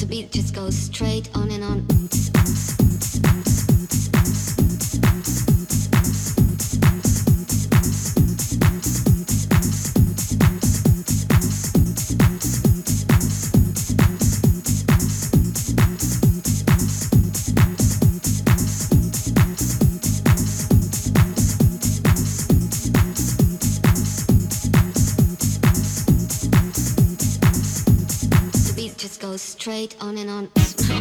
The beat just goes straight on and on. wait on and on.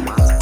Mama.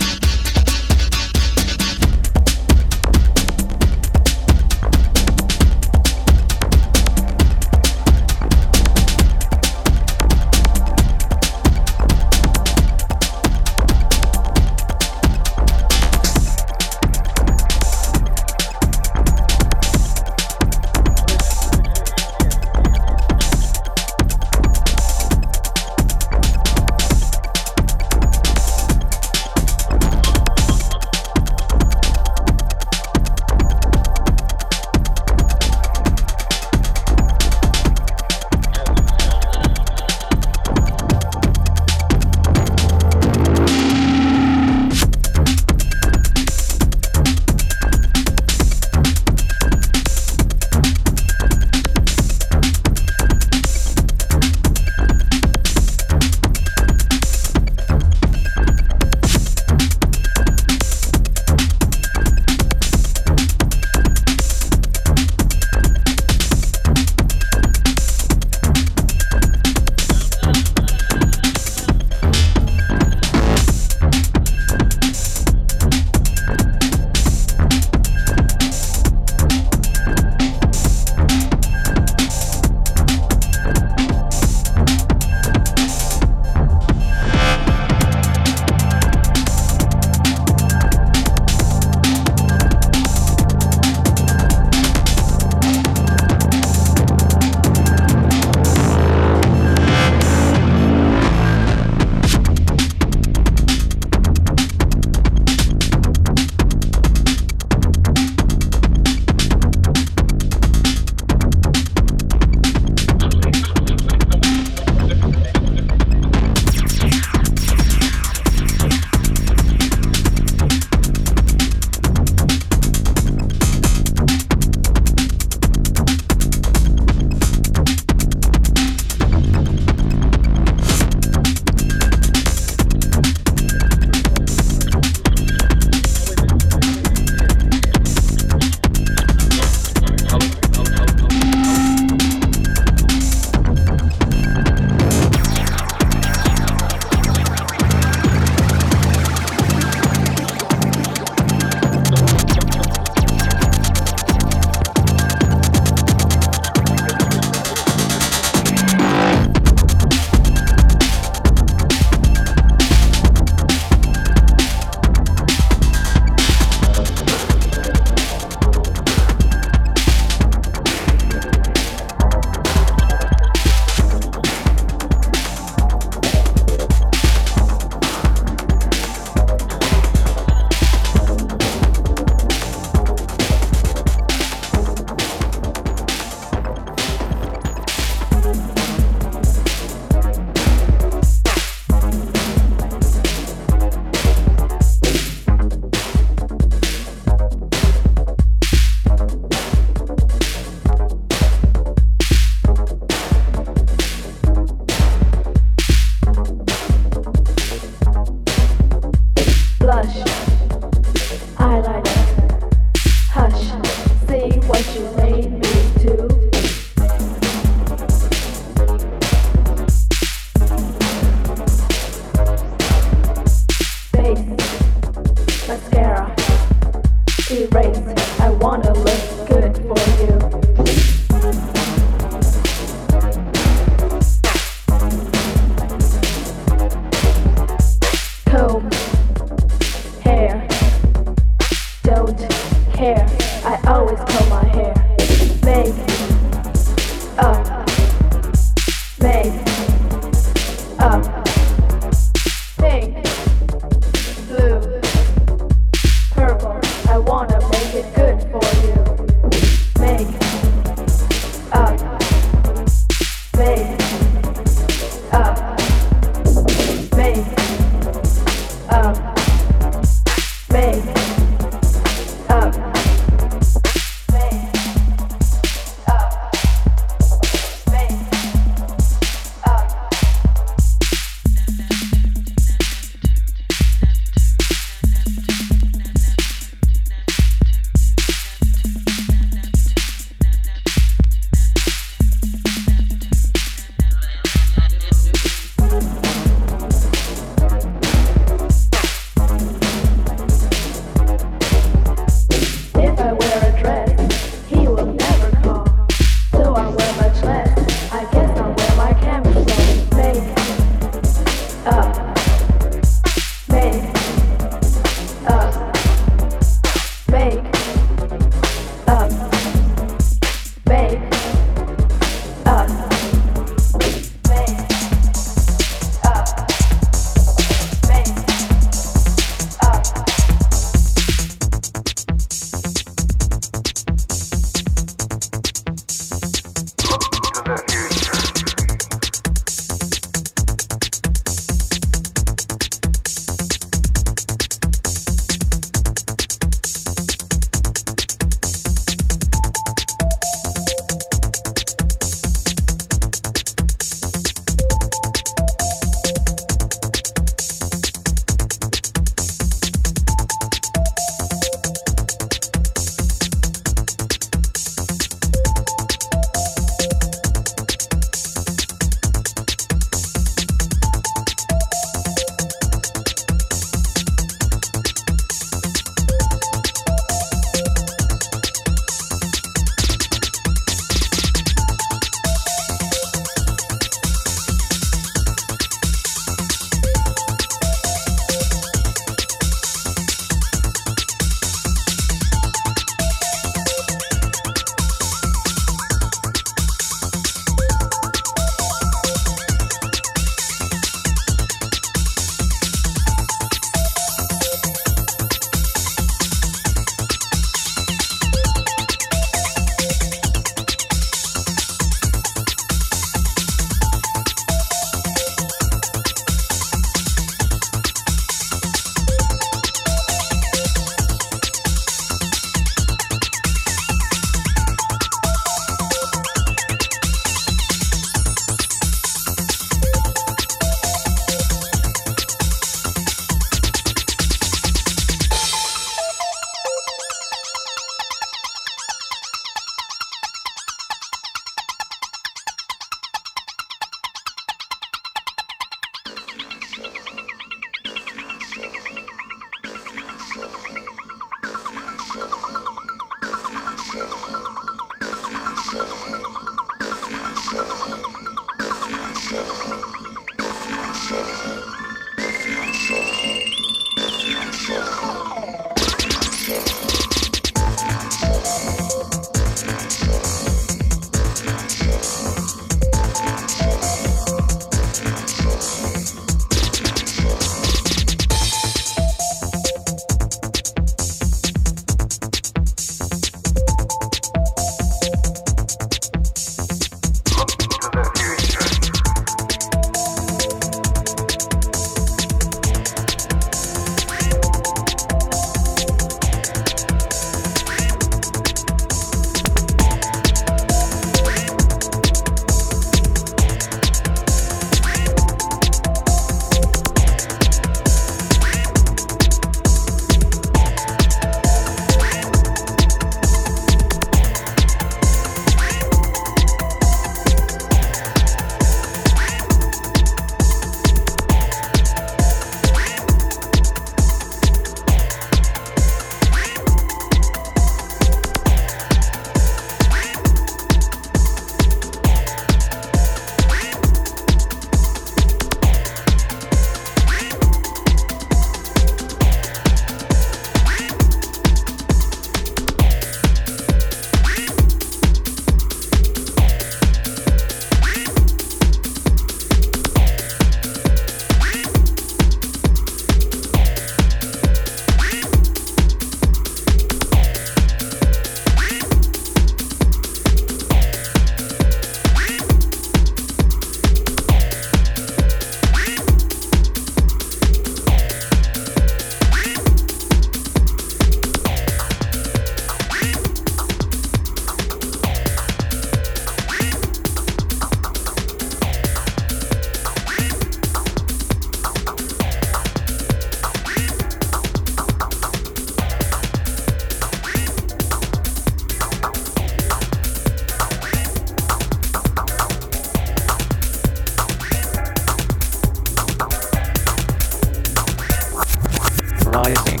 rising.